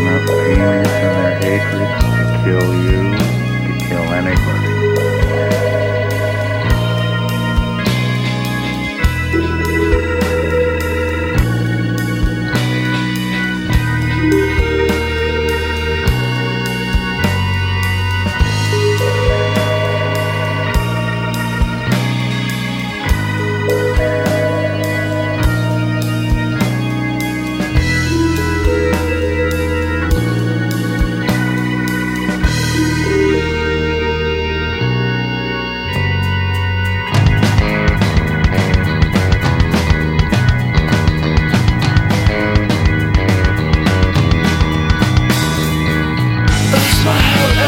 enough beings in their hatreds to kill you, to kill anybody.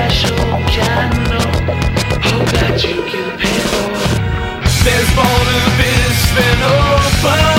special candle. Hope that you can pay for. To this than open.